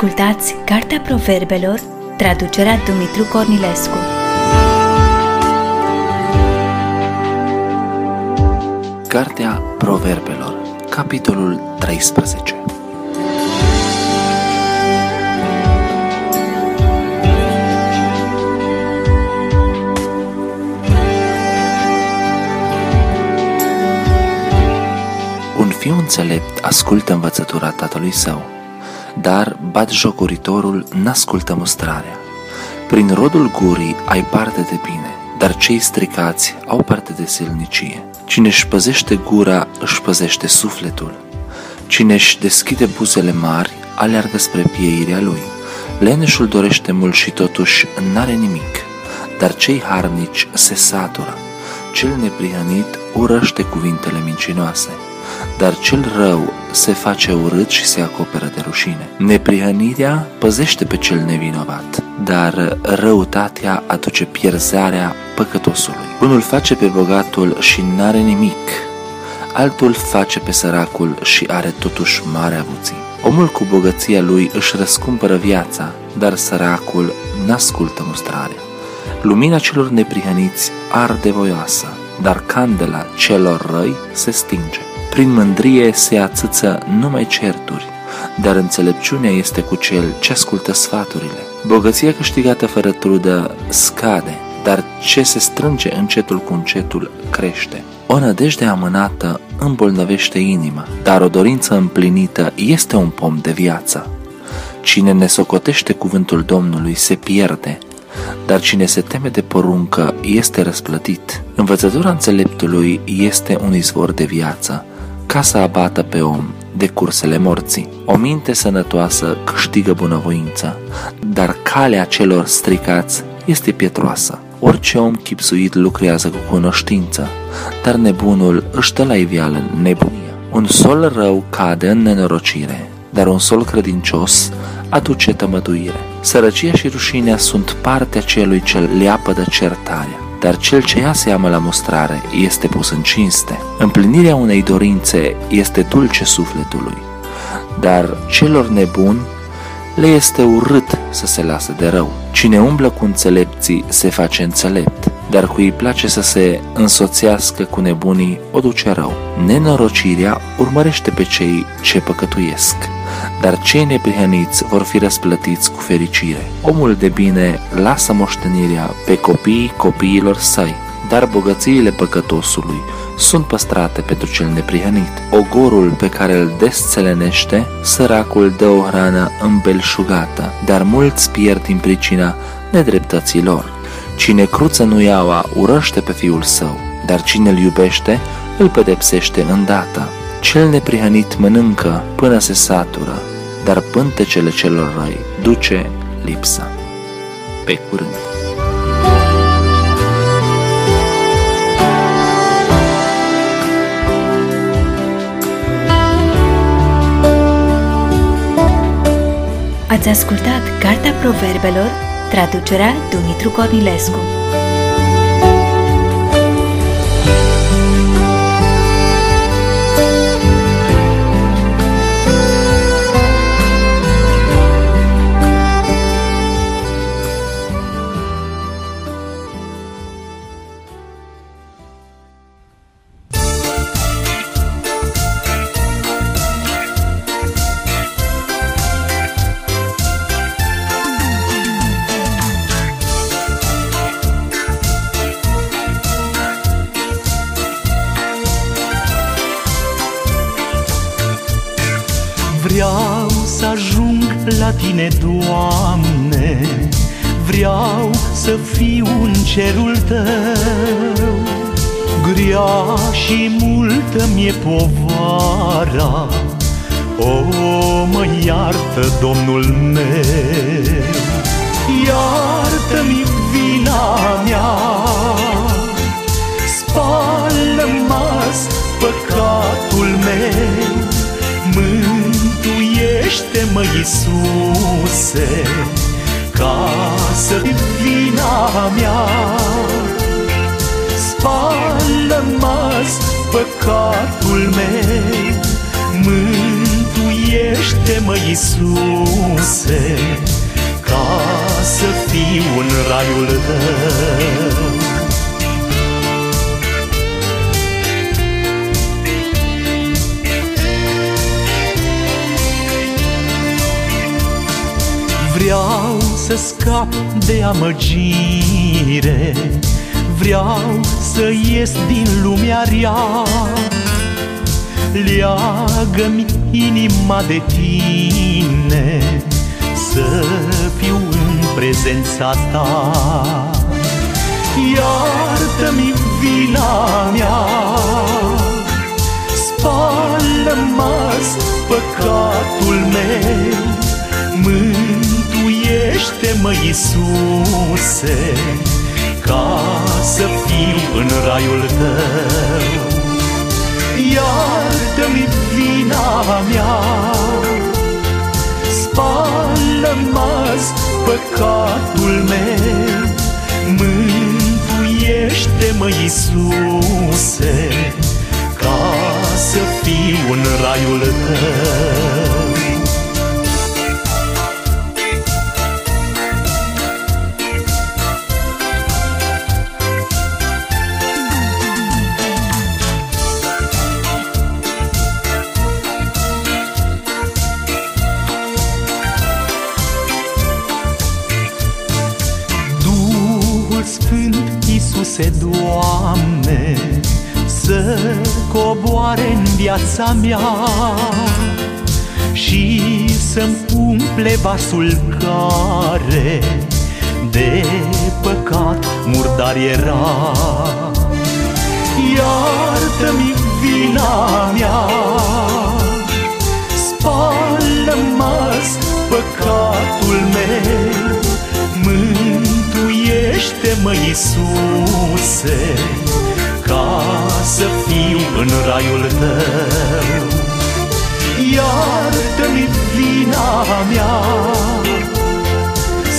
Ascultați Cartea Proverbelor, traducerea Dumitru Cornilescu. Cartea Proverbelor, capitolul 13 Un fiu înțelept ascultă învățătura tatălui său, dar batjocoritorul n-ascultă mustrarea. Prin rodul gurii ai parte de bine, dar cei stricați au parte de silnicie. Cine își păzește gura, își păzește sufletul. Cine își deschide buzele mari, aleargă spre pieirea lui. Leneșul dorește mult și totuși n-are nimic, dar cei harnici se satură. Cel neprihănit urăște cuvintele mincinoase dar cel rău se face urât și se acoperă de rușine. Neprihănirea păzește pe cel nevinovat, dar răutatea aduce pierzarea păcătosului. Unul face pe bogatul și n-are nimic, altul face pe săracul și are totuși mare avuții. Omul cu bogăția lui își răscumpără viața, dar săracul n-ascultă mustrarea. Lumina celor neprihăniți arde voioasă, dar candela celor răi se stinge. Prin mândrie se ațâță numai certuri, dar înțelepciunea este cu cel ce ascultă sfaturile. Bogăția câștigată fără trudă scade, dar ce se strânge încetul cu încetul crește. O nădejde amânată îmbolnăvește inima, dar o dorință împlinită este un pom de viață. Cine ne socotește cuvântul Domnului se pierde, dar cine se teme de poruncă este răsplătit. Învățătura înțeleptului este un izvor de viață, ca să abată pe om de cursele morții. O minte sănătoasă câștigă bunăvoință, dar calea celor stricați este pietroasă. Orice om chipsuit lucrează cu cunoștință, dar nebunul își dă la iveală nebunia. Un sol rău cade în nenorocire, dar un sol credincios aduce tămăduire. Sărăcia și rușinea sunt partea celui ce leapă de certarea dar cel ce ia seamă la mustrare este pus în cinste. Împlinirea unei dorințe este dulce sufletului, dar celor nebuni le este urât să se lasă de rău. Cine umblă cu înțelepții se face înțelept, dar cui îi place să se însoțească cu nebunii o duce rău. Nenorocirea urmărește pe cei ce păcătuiesc, dar cei neprihăniți vor fi răsplătiți cu fericire. Omul de bine lasă moștenirea pe copiii copiilor săi, dar bogățiile păcătosului sunt păstrate pentru cel neprihănit. Ogorul pe care îl desțelenește, săracul dă o hrană îmbelșugată, dar mulți pierd din pricina nedreptății lor. Cine cruță nu iaua urăște pe fiul său, dar cine îl iubește îl pedepsește îndată. Cel neprihănit mănâncă până se satură, dar pântecele celor răi duce lipsa. Pe curând! Ați ascultat Cartea Proverbelor, traducerea Dumitru Cornilescu. La Tine, Doamne Vreau să fiu în cerul Tău. Grea și multă mi-e povara O, mă iartă, Domnul meu. Iartă-mi vina Mântuiește-mă, Iisuse, ca să vina mea. Spală-mă păcatul meu, mântuiește Mântuiește-mă, Iisuse, ca să fiu în raiul tău. Să scap de amăgire. Vreau să ies din lumea rea. Leagă-mi inima de tine Să fiu în prezența ta. Iartă-mi vina mea Spală-mă păcatul meu Mântuiește-mă, Iisuse Ca să fiu în raiul tău. Iartă-mi vina mea Spală-mă păcatul meu. Mântuiește-mă, Iisuse Ca să fiu în raiul tău Sfânt Iisuse, Doamne, să coboare în viața mea și să-mi umple vasul care de păcat murdar era. Mântuiește-mă, Iisuse, ca să fiu în raiul tău. Iartă-mi vina mea,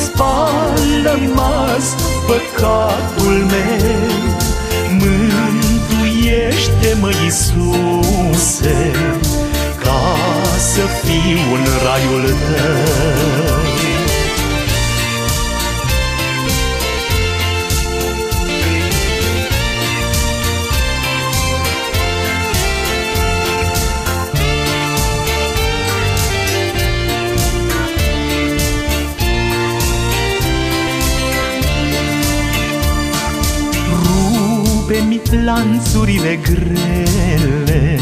spală-mă păcatul meu. Mântuiește-mă, Iisuse, ca să fiu în raiul tău. Lanțurile grele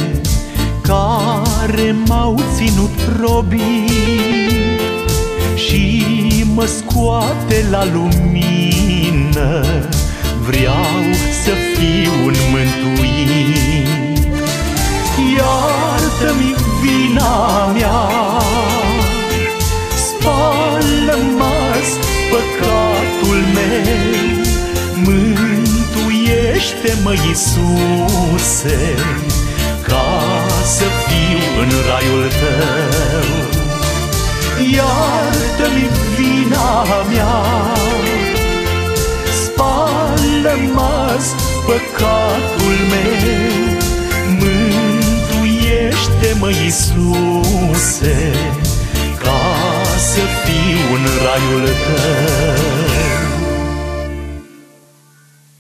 Care m-au ținut robit Și mă scoate la lumină. Vreau să fiu un mântuit. Iartă-mi vina mea Spală-mă Mântuiește-mă, Iisuse, ca să fiu în raiul tău. Iartă-mi vina mea, spală-mă păcatul meu. Mântuiește-mă, Iisuse, ca să fiu în raiul tău.